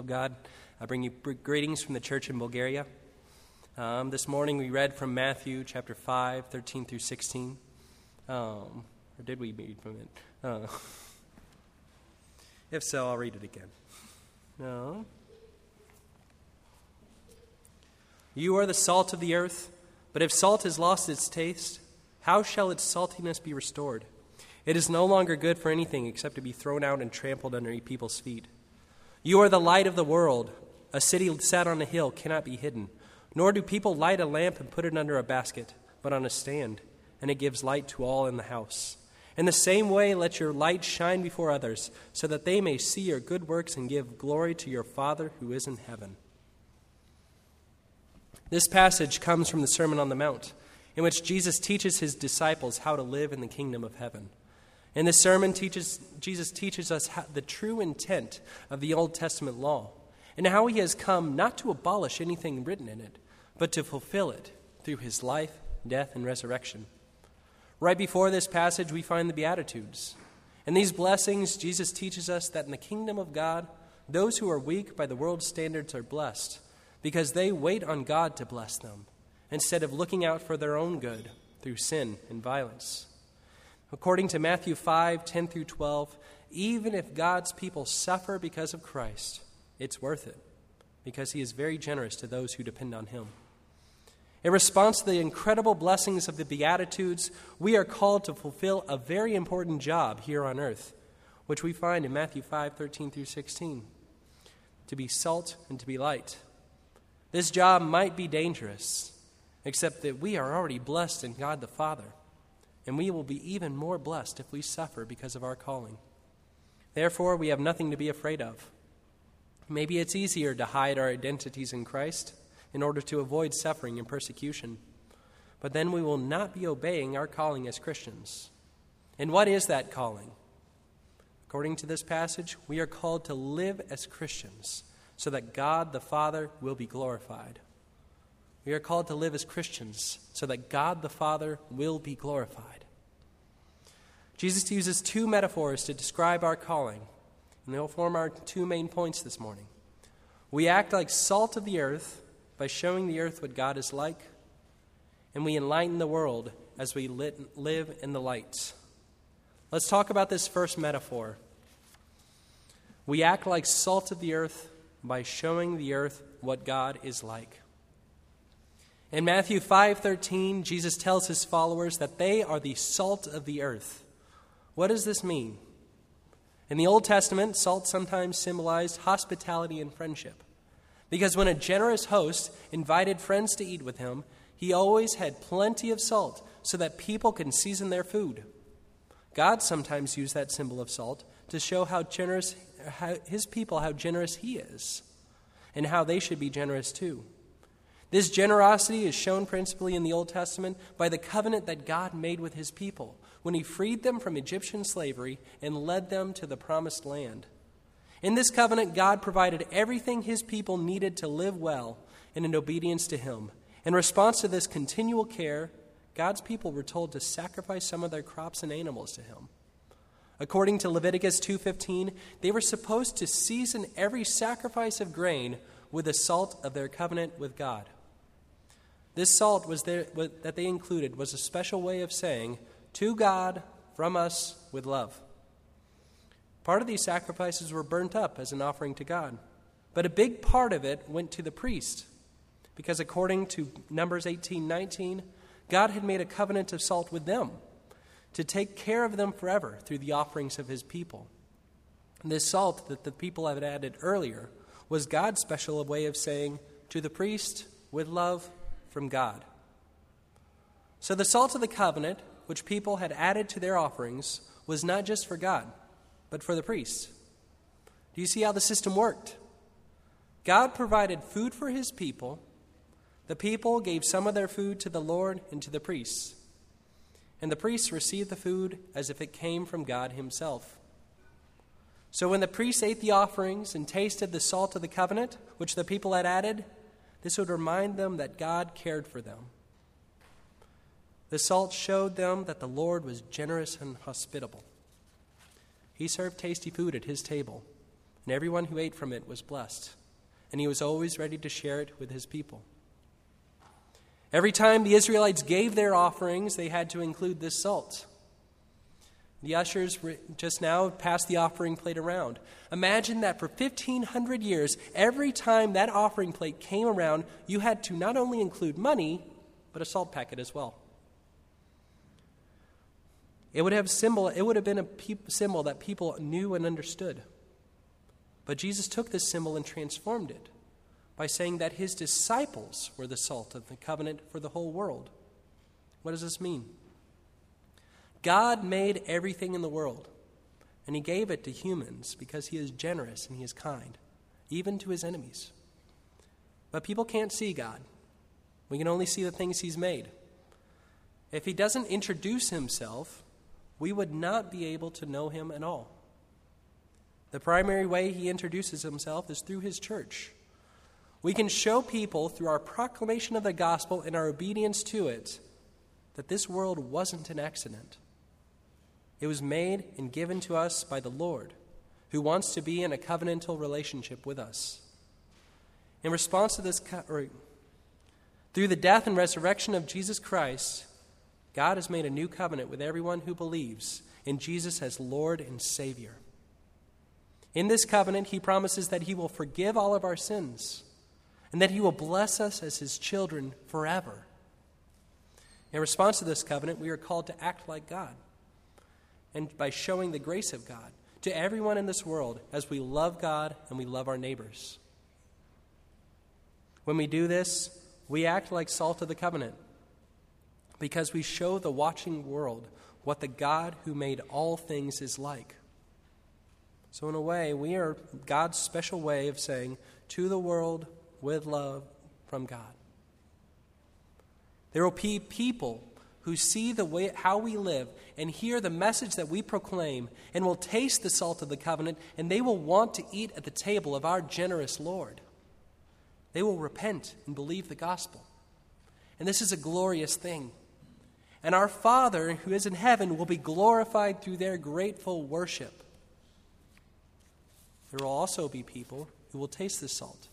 of God. I bring you greetings from the church in Bulgaria. Um, this morning we read from Matthew chapter 5, 13 through 16. Um, or did we read from it? Uh, if so, I'll read it again. No. You are the salt of the earth, but if salt has lost its taste, how shall its saltiness be restored? It is no longer good for anything except to be thrown out and trampled under people's feet. You are the light of the world. A city set on a hill cannot be hidden, nor do people light a lamp and put it under a basket, but on a stand, and it gives light to all in the house. In the same way, let your light shine before others, so that they may see your good works and give glory to your Father who is in heaven. This passage comes from the Sermon on the Mount, in which Jesus teaches his disciples how to live in the kingdom of heaven. In this sermon, teaches, Jesus teaches us how, the true intent of the Old Testament law and how he has come not to abolish anything written in it, but to fulfill it through his life, death, and resurrection. Right before this passage, we find the Beatitudes. In these blessings, Jesus teaches us that in the kingdom of God, those who are weak by the world's standards are blessed because they wait on God to bless them instead of looking out for their own good through sin and violence. According to Matthew 5 10 through 12, even if God's people suffer because of Christ, it's worth it because he is very generous to those who depend on him. In response to the incredible blessings of the Beatitudes, we are called to fulfill a very important job here on earth, which we find in Matthew 5 13 through 16 to be salt and to be light. This job might be dangerous, except that we are already blessed in God the Father, and we will be even more blessed if we suffer because of our calling. Therefore, we have nothing to be afraid of. Maybe it's easier to hide our identities in Christ in order to avoid suffering and persecution, but then we will not be obeying our calling as Christians. And what is that calling? According to this passage, we are called to live as Christians so that God the Father will be glorified. We are called to live as Christians so that God the Father will be glorified. Jesus uses two metaphors to describe our calling, and they'll form our two main points this morning. We act like salt of the earth by showing the earth what God is like, and we enlighten the world as we lit, live in the light. Let's talk about this first metaphor. We act like salt of the earth by showing the earth what God is like. In Matthew 5:13, Jesus tells his followers that they are the salt of the earth. What does this mean? In the Old Testament, salt sometimes symbolized hospitality and friendship. Because when a generous host invited friends to eat with him, he always had plenty of salt so that people can season their food. God sometimes used that symbol of salt to show how generous how, his people how generous he is and how they should be generous too. This generosity is shown principally in the Old Testament by the covenant that God made with his people when he freed them from Egyptian slavery and led them to the promised land. In this covenant, God provided everything his people needed to live well and in obedience to him. In response to this continual care, God's people were told to sacrifice some of their crops and animals to him. According to Leviticus 2:15, they were supposed to season every sacrifice of grain with the salt of their covenant with God. This salt was there, that they included was a special way of saying, to God, from us, with love. Part of these sacrifices were burnt up as an offering to God, but a big part of it went to the priest, because according to Numbers 18:19, God had made a covenant of salt with them to take care of them forever through the offerings of his people. And This salt that the people had added earlier was God's special way of saying to the priest, with love from God. So the salt of the covenant, which people had added to their offerings, was not just for God, but for the priests. Do you see how the system worked? God provided food for his people. The people gave some of their food to the Lord and to the priests and the priests received the food as if it came from God Himself. So when the priests ate the offerings and tasted the salt of the covenant, which the people had added, this would remind them that God cared for them. The salt showed them that the Lord was generous and hospitable. He served tasty food at his table, and everyone who ate from it was blessed, and he was always ready to share it with his people. Every time the Israelites gave their offerings, they had to include this salt. The ushers just now passed the offering plate around. Imagine that for 1,500 years, every time that offering plate came around, you had to not only include money, but a salt packet as well. It would have symbol. It would have been a pe- symbol that people knew and understood. But Jesus took this symbol and transformed it by saying that his disciples were the salt of the covenant for the whole world. What does this mean? God made everything in the world, and he gave it to humans because he is generous and he is kind, even to his enemies. But people can't see God. We can only see the things he's made. If he doesn't introduce himself, we would not be able to know him at all. The primary way he introduces himself is through his church. We can show people through our proclamation of the gospel and our obedience to it that this world wasn't an accident. It was made and given to us by the Lord, who wants to be in a covenantal relationship with us. In response to this, or, through the death and resurrection of Jesus Christ, God has made a new covenant with everyone who believes in Jesus as Lord and Savior. In this covenant, he promises that he will forgive all of our sins and that he will bless us as his children forever. In response to this covenant, we are called to act like God and by showing the grace of God to everyone in this world as we love God and we love our neighbors. When we do this, we act like salt of the covenant because we show the watching world what the God who made all things is like. So, in a way, we are God's special way of saying to the world with love from God. There will be people who see the way how we live and hear the message that we proclaim and will taste the salt of the covenant and they will want to eat at the table of our generous Lord. They will repent and believe the gospel. And this is a glorious thing. And our Father who is in heaven will be glorified through their grateful worship. There will also be people who will taste the salt,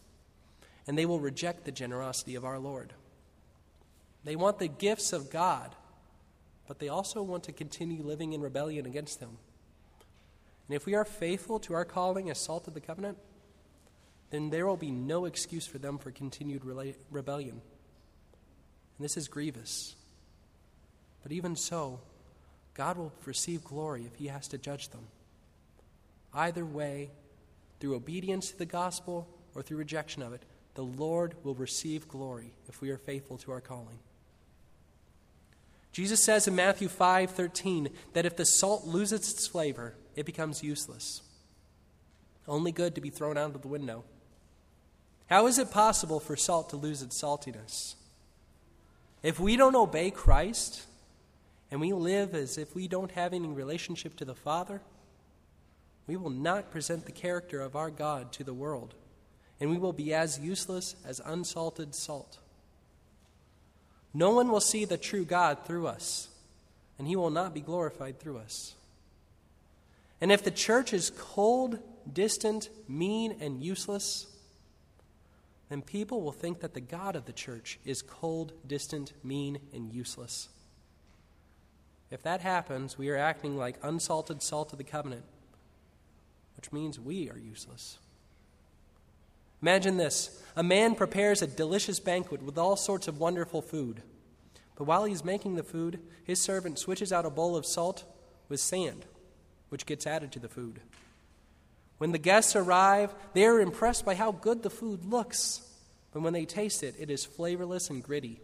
and they will reject the generosity of our Lord. They want the gifts of God, but they also want to continue living in rebellion against them. And if we are faithful to our calling as salt of the covenant, then there will be no excuse for them for continued rebellion. And this is grievous. But even so, God will receive glory if he has to judge them. Either way, through obedience to the gospel or through rejection of it, the Lord will receive glory if we are faithful to our calling. Jesus says in Matthew 5:13 that if the salt loses its flavor, it becomes useless. Only good to be thrown out of the window. How is it possible for salt to lose its saltiness? If we don't obey Christ and we live as if we don't have any relationship to the Father, we will not present the character of our God to the world, and we will be as useless as unsalted salt. No one will see the true God through us, and he will not be glorified through us. And if the church is cold, distant, mean, and useless, then people will think that the God of the church is cold, distant, mean, and useless. If that happens, we are acting like unsalted salt of the covenant, which means we are useless. Imagine this a man prepares a delicious banquet with all sorts of wonderful food. But while he's making the food, his servant switches out a bowl of salt with sand, which gets added to the food. When the guests arrive, they are impressed by how good the food looks. But when they taste it, it is flavorless and gritty.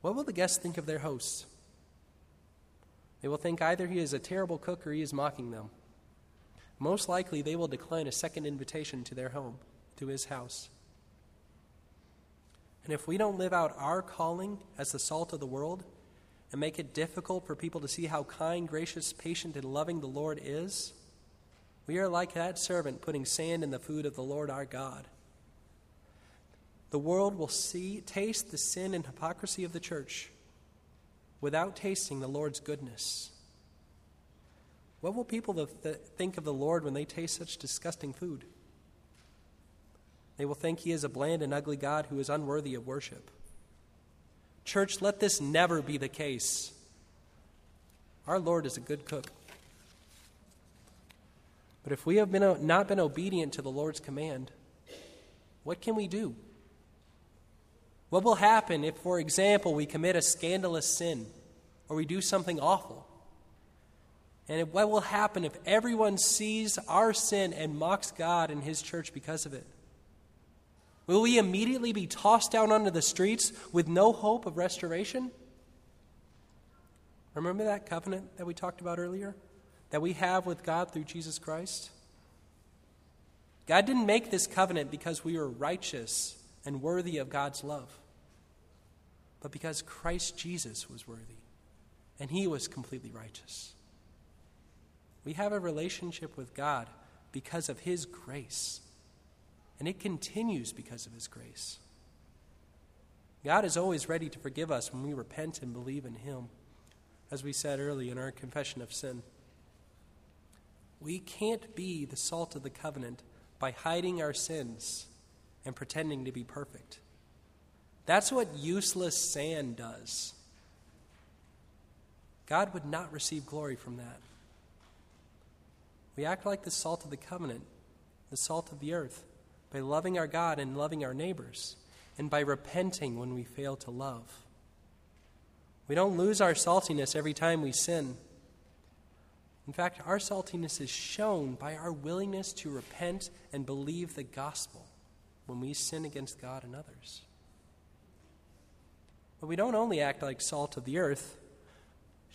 What will the guests think of their host? They will think either he is a terrible cook or he is mocking them. Most likely, they will decline a second invitation to their home, to his house. And if we don't live out our calling as the salt of the world and make it difficult for people to see how kind, gracious, patient, and loving the Lord is, we are like that servant putting sand in the food of the Lord our God. The world will see, taste the sin and hypocrisy of the church without tasting the Lord's goodness. What will people th- th- think of the Lord when they taste such disgusting food? They will think he is a bland and ugly God who is unworthy of worship. Church, let this never be the case. Our Lord is a good cook. But if we have been, not been obedient to the Lord's command, what can we do? What will happen if, for example, we commit a scandalous sin or we do something awful? And what will happen if everyone sees our sin and mocks God and His church because of it? Will we immediately be tossed down onto the streets with no hope of restoration? Remember that covenant that we talked about earlier? That we have with God through Jesus Christ? God didn't make this covenant because we were righteous and worthy of God's love, but because Christ Jesus was worthy and he was completely righteous. We have a relationship with God because of his grace, and it continues because of his grace. God is always ready to forgive us when we repent and believe in him, as we said early in our confession of sin. We can't be the salt of the covenant by hiding our sins and pretending to be perfect. That's what useless sand does. God would not receive glory from that. We act like the salt of the covenant, the salt of the earth, by loving our God and loving our neighbors, and by repenting when we fail to love. We don't lose our saltiness every time we sin. In fact, our saltiness is shown by our willingness to repent and believe the gospel when we sin against God and others. But we don't only act like salt of the earth.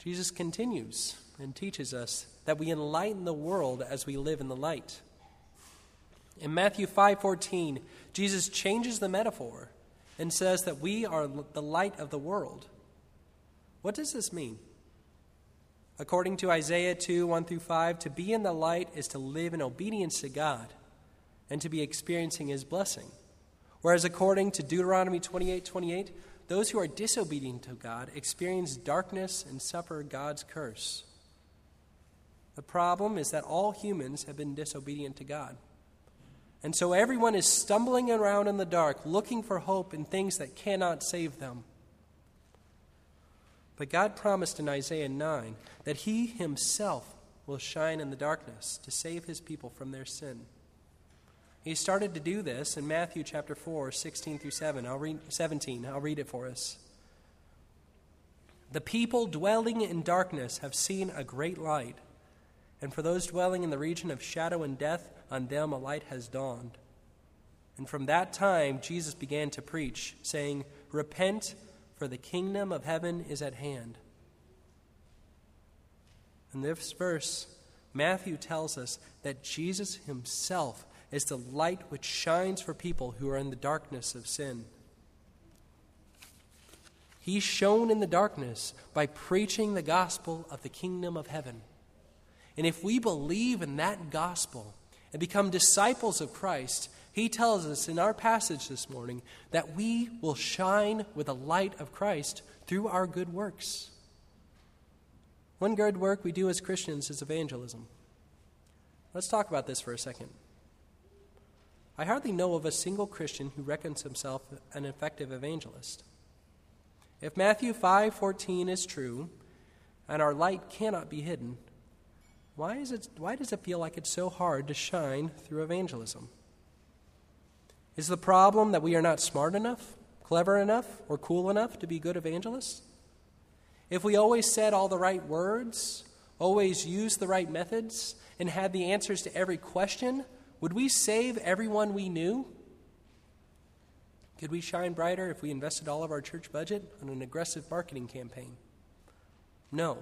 Jesus continues and teaches us that we enlighten the world as we live in the light. In Matthew 5:14, Jesus changes the metaphor and says that we are the light of the world. What does this mean? According to Isaiah 2 1 through 5, to be in the light is to live in obedience to God and to be experiencing His blessing. Whereas according to Deuteronomy 28 28, those who are disobedient to God experience darkness and suffer God's curse. The problem is that all humans have been disobedient to God. And so everyone is stumbling around in the dark, looking for hope in things that cannot save them. But God promised in Isaiah 9 that He Himself will shine in the darkness to save His people from their sin. He started to do this in Matthew chapter 4, 16 through 7. I'll read, 17. I'll read it for us. The people dwelling in darkness have seen a great light, and for those dwelling in the region of shadow and death, on them a light has dawned. And from that time, Jesus began to preach, saying, Repent for the kingdom of heaven is at hand. In this verse, Matthew tells us that Jesus himself is the light which shines for people who are in the darkness of sin. He shone in the darkness by preaching the gospel of the kingdom of heaven. And if we believe in that gospel and become disciples of Christ, he tells us in our passage this morning that we will shine with the light of Christ through our good works. One good work we do as Christians is evangelism. Let's talk about this for a second. I hardly know of a single Christian who reckons himself an effective evangelist. If Matthew 5:14 is true, and our light cannot be hidden, why, is it, why does it feel like it's so hard to shine through evangelism? Is the problem that we are not smart enough, clever enough, or cool enough to be good evangelists? If we always said all the right words, always used the right methods, and had the answers to every question, would we save everyone we knew? Could we shine brighter if we invested all of our church budget on an aggressive marketing campaign? No.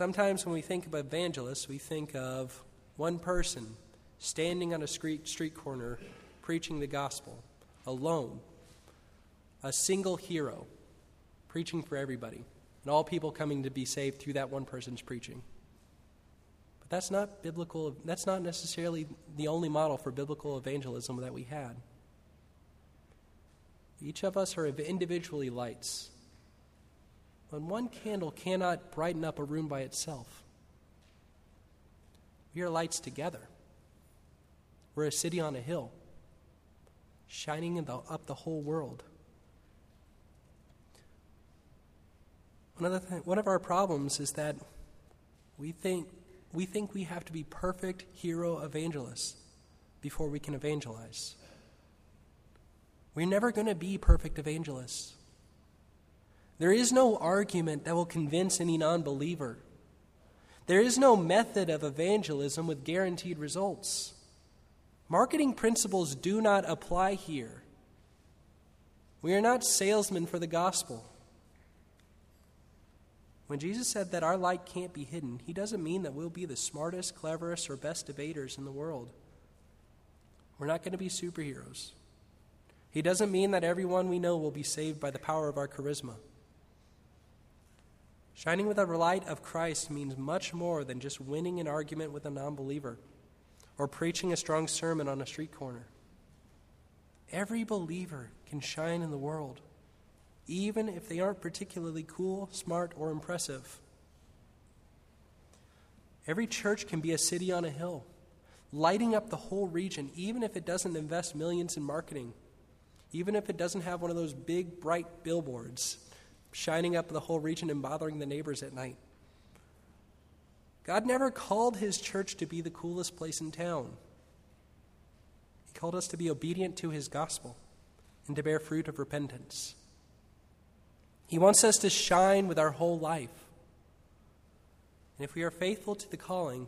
Sometimes when we think of evangelists, we think of one person standing on a street, street corner preaching the gospel, alone, a single hero preaching for everybody, and all people coming to be saved through that one person's preaching. But that's not biblical, that's not necessarily the only model for biblical evangelism that we had. Each of us are individually lights. But one candle cannot brighten up a room by itself. We are lights together. We're a city on a hill, shining the, up the whole world. One of, the th- one of our problems is that we think, we think we have to be perfect hero evangelists before we can evangelize. We're never going to be perfect evangelists. There is no argument that will convince any non believer. There is no method of evangelism with guaranteed results. Marketing principles do not apply here. We are not salesmen for the gospel. When Jesus said that our light can't be hidden, he doesn't mean that we'll be the smartest, cleverest, or best debaters in the world. We're not going to be superheroes. He doesn't mean that everyone we know will be saved by the power of our charisma. Shining with the light of Christ means much more than just winning an argument with a non believer or preaching a strong sermon on a street corner. Every believer can shine in the world even if they aren't particularly cool, smart, or impressive. Every church can be a city on a hill, lighting up the whole region, even if it doesn't invest millions in marketing, even if it doesn't have one of those big, bright billboards shining up the whole region and bothering the neighbors at night. God never called his church to be the coolest place in town. He called us to be obedient to his gospel and to bear fruit of repentance. He wants us to shine with our whole life. And if we are faithful to the calling,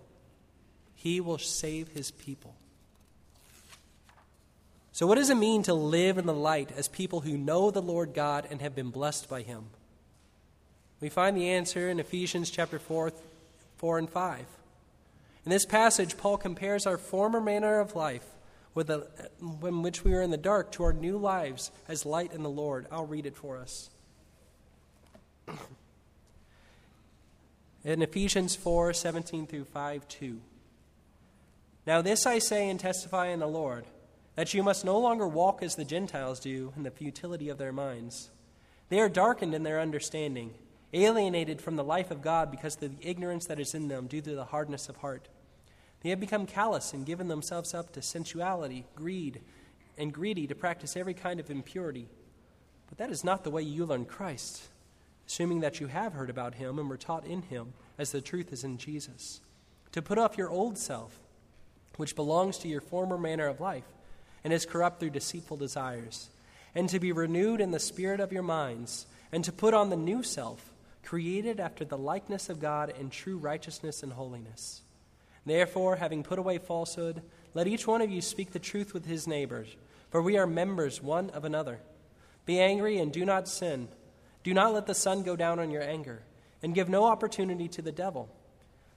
He will save His people. So, what does it mean to live in the light as people who know the Lord God and have been blessed by Him? We find the answer in Ephesians chapter 4, 4 and 5. In this passage, Paul compares our former manner of life with the, in which we were in the dark to our new lives as light in the Lord. I'll read it for us. In Ephesians 4 17 through 5 2. Now, this I say and testify in the Lord, that you must no longer walk as the Gentiles do in the futility of their minds. They are darkened in their understanding, alienated from the life of God because of the ignorance that is in them due to the hardness of heart. They have become callous and given themselves up to sensuality, greed, and greedy to practice every kind of impurity. But that is not the way you learn Christ assuming that you have heard about him and were taught in him, as the truth is in Jesus. To put off your old self, which belongs to your former manner of life and is corrupt through deceitful desires, and to be renewed in the spirit of your minds, and to put on the new self, created after the likeness of God in true righteousness and holiness. Therefore, having put away falsehood, let each one of you speak the truth with his neighbors, for we are members one of another. Be angry and do not sin. Do not let the sun go down on your anger, and give no opportunity to the devil.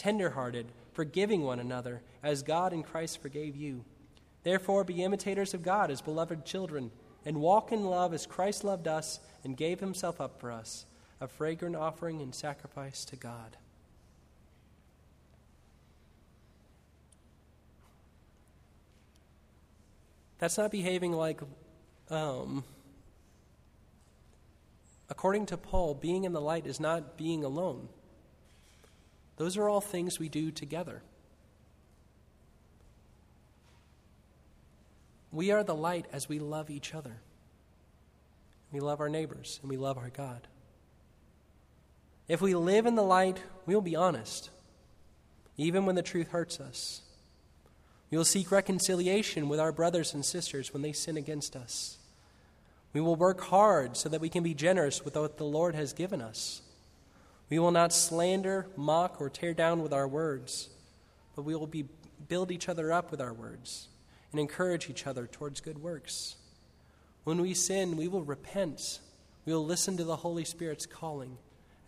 tenderhearted, forgiving one another, as God in Christ forgave you. Therefore, be imitators of God as beloved children, and walk in love as Christ loved us and gave himself up for us, a fragrant offering and sacrifice to God. That's not behaving like um, according to Paul, being in the light is not being alone. Those are all things we do together. We are the light as we love each other. We love our neighbors and we love our God. If we live in the light, we will be honest, even when the truth hurts us. We will seek reconciliation with our brothers and sisters when they sin against us. We will work hard so that we can be generous with what the Lord has given us. We will not slander, mock, or tear down with our words, but we will be, build each other up with our words and encourage each other towards good works. When we sin, we will repent. We will listen to the Holy Spirit's calling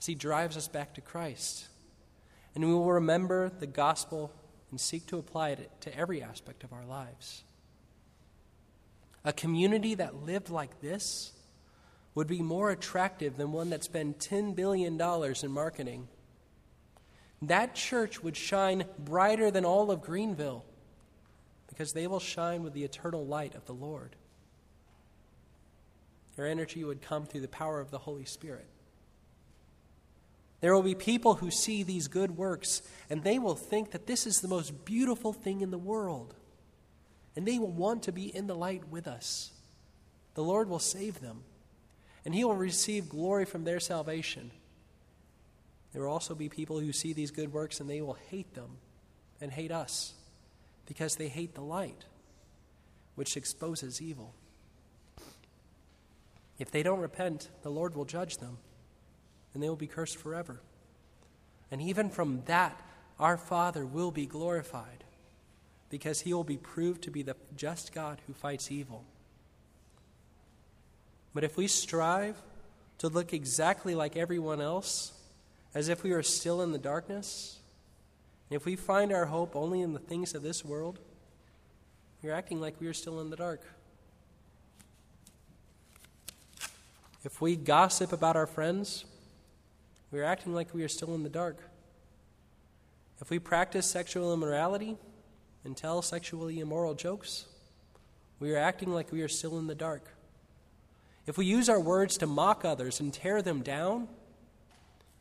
as He drives us back to Christ. And we will remember the gospel and seek to apply it to every aspect of our lives. A community that lived like this would be more attractive than one that spent $10 billion in marketing. That church would shine brighter than all of Greenville because they will shine with the eternal light of the Lord. Their energy would come through the power of the Holy Spirit. There will be people who see these good works and they will think that this is the most beautiful thing in the world. And they will want to be in the light with us. The Lord will save them, and He will receive glory from their salvation. There will also be people who see these good works and they will hate them and hate us because they hate the light, which exposes evil. If they don't repent, the Lord will judge them and they will be cursed forever. And even from that, our Father will be glorified because he will be proved to be the just God who fights evil. But if we strive to look exactly like everyone else, as if we are still in the darkness, if we find our hope only in the things of this world, we're acting like we are still in the dark. If we gossip about our friends, we are acting like we are still in the dark. If we practice sexual immorality and tell sexually immoral jokes, we are acting like we are still in the dark. If we use our words to mock others and tear them down,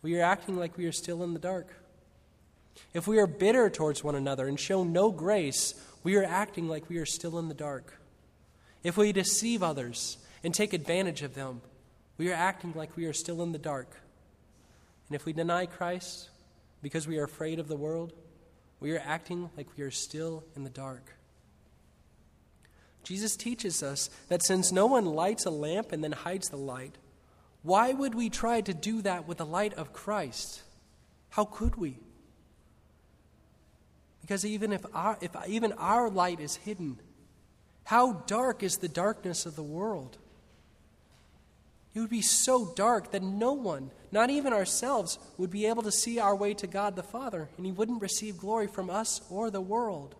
we are acting like we are still in the dark. If we are bitter towards one another and show no grace, we are acting like we are still in the dark. If we deceive others and take advantage of them, we are acting like we are still in the dark. And if we deny Christ because we are afraid of the world, we are acting like we are still in the dark. Jesus teaches us that since no one lights a lamp and then hides the light, why would we try to do that with the light of Christ? How could we? Because even if, our, if even our light is hidden, how dark is the darkness of the world? It would be so dark that no one, not even ourselves, would be able to see our way to God the Father, and He wouldn't receive glory from us or the world.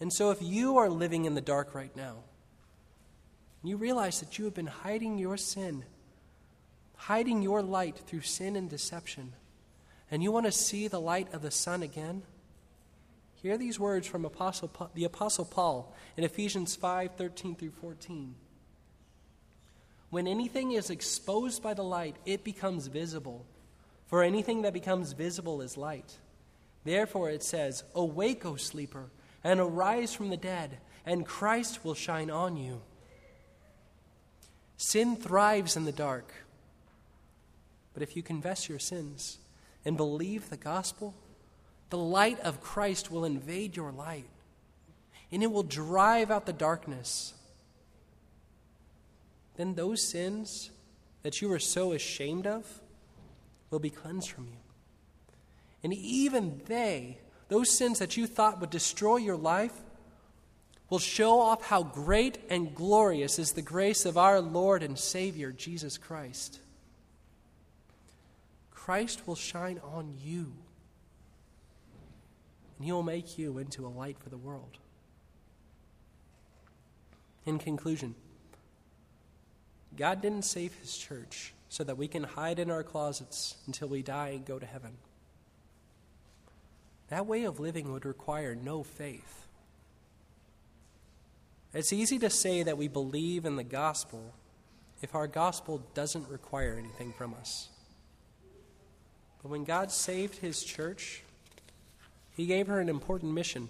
And so, if you are living in the dark right now, you realize that you have been hiding your sin, hiding your light through sin and deception, and you want to see the light of the sun again, hear these words from Apostle, the Apostle Paul in Ephesians 5 13 through 14. When anything is exposed by the light, it becomes visible. For anything that becomes visible is light. Therefore it says, Awake, O sleeper, and arise from the dead, and Christ will shine on you. Sin thrives in the dark. But if you confess your sins and believe the gospel, the light of Christ will invade your light, and it will drive out the darkness then those sins that you are so ashamed of will be cleansed from you. And even they, those sins that you thought would destroy your life, will show off how great and glorious is the grace of our Lord and Savior, Jesus Christ. Christ will shine on you, and He will make you into a light for the world. In conclusion, God didn't save his church so that we can hide in our closets until we die and go to heaven. That way of living would require no faith. It's easy to say that we believe in the gospel if our gospel doesn't require anything from us. But when God saved his church, he gave her an important mission.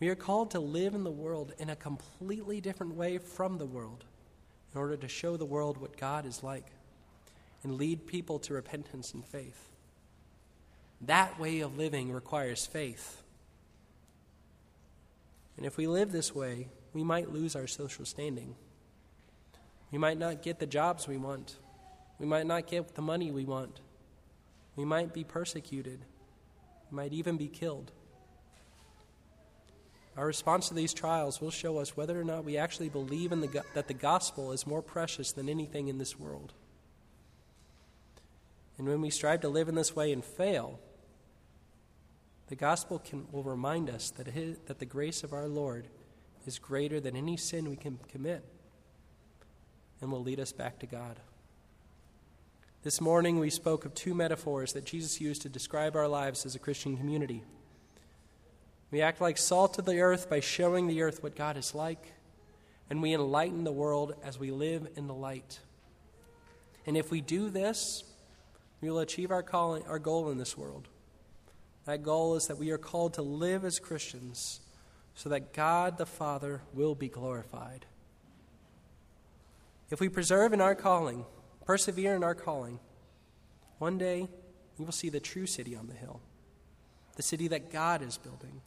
We are called to live in the world in a completely different way from the world in order to show the world what God is like and lead people to repentance and faith. That way of living requires faith. And if we live this way, we might lose our social standing. We might not get the jobs we want. We might not get the money we want. We might be persecuted. We might even be killed. Our response to these trials will show us whether or not we actually believe in the, that the gospel is more precious than anything in this world. And when we strive to live in this way and fail, the gospel can, will remind us that, his, that the grace of our Lord is greater than any sin we can commit and will lead us back to God. This morning we spoke of two metaphors that Jesus used to describe our lives as a Christian community. We act like salt of the earth by showing the earth what God is like, and we enlighten the world as we live in the light. And if we do this, we will achieve our, calling, our goal in this world. That goal is that we are called to live as Christians so that God the Father will be glorified. If we preserve in our calling, persevere in our calling, one day we will see the true city on the hill, the city that God is building,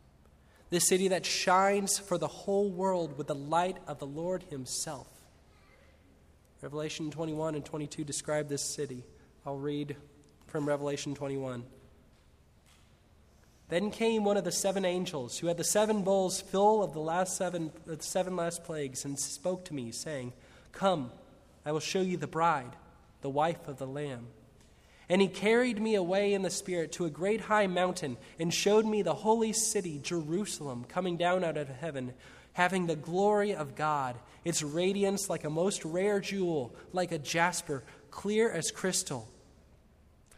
the city that shines for the whole world with the light of the Lord Himself. Revelation 21 and 22 describe this city. I'll read from Revelation 21. Then came one of the seven angels who had the seven bowls full of the last seven, the seven last plagues, and spoke to me, saying, Come, I will show you the bride, the wife of the Lamb. And he carried me away in the Spirit to a great high mountain, and showed me the holy city, Jerusalem, coming down out of heaven, having the glory of God, its radiance like a most rare jewel, like a jasper, clear as crystal.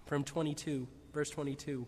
From 22, verse 22.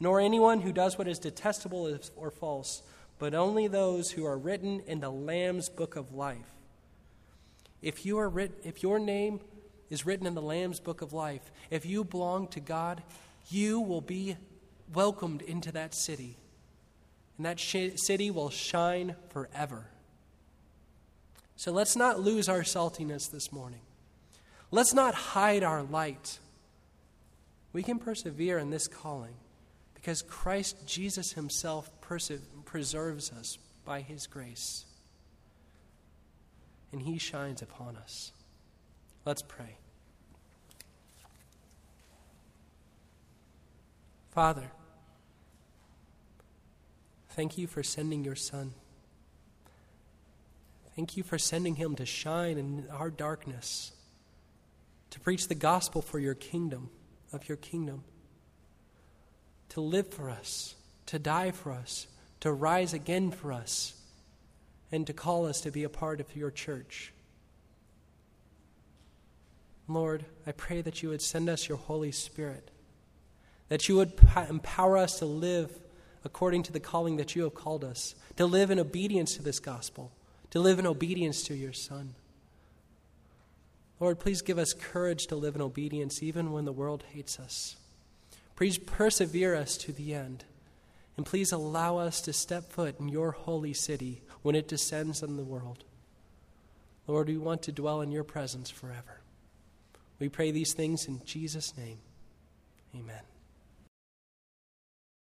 nor anyone who does what is detestable or false, but only those who are written in the Lamb's book of life. If, you are writ- if your name is written in the Lamb's book of life, if you belong to God, you will be welcomed into that city. And that sh- city will shine forever. So let's not lose our saltiness this morning. Let's not hide our light. We can persevere in this calling because Christ Jesus himself preserves us by his grace. And he shines upon us. Let's pray. Father, thank you for sending your Son. Thank you for sending him to shine in our darkness, to preach the gospel for your kingdom, of your kingdom to live for us, to die for us, to rise again for us, and to call us to be a part of your church. Lord, I pray that you would send us your Holy Spirit, that you would empower us to live according to the calling that you have called us, to live in obedience to this gospel, to live in obedience to your Son. Lord, please give us courage to live in obedience even when the world hates us. Please persevere us to the end. And please allow us to step foot in your holy city when it descends on the world. Lord, we want to dwell in your presence forever. We pray these things in Jesus' name. Amen.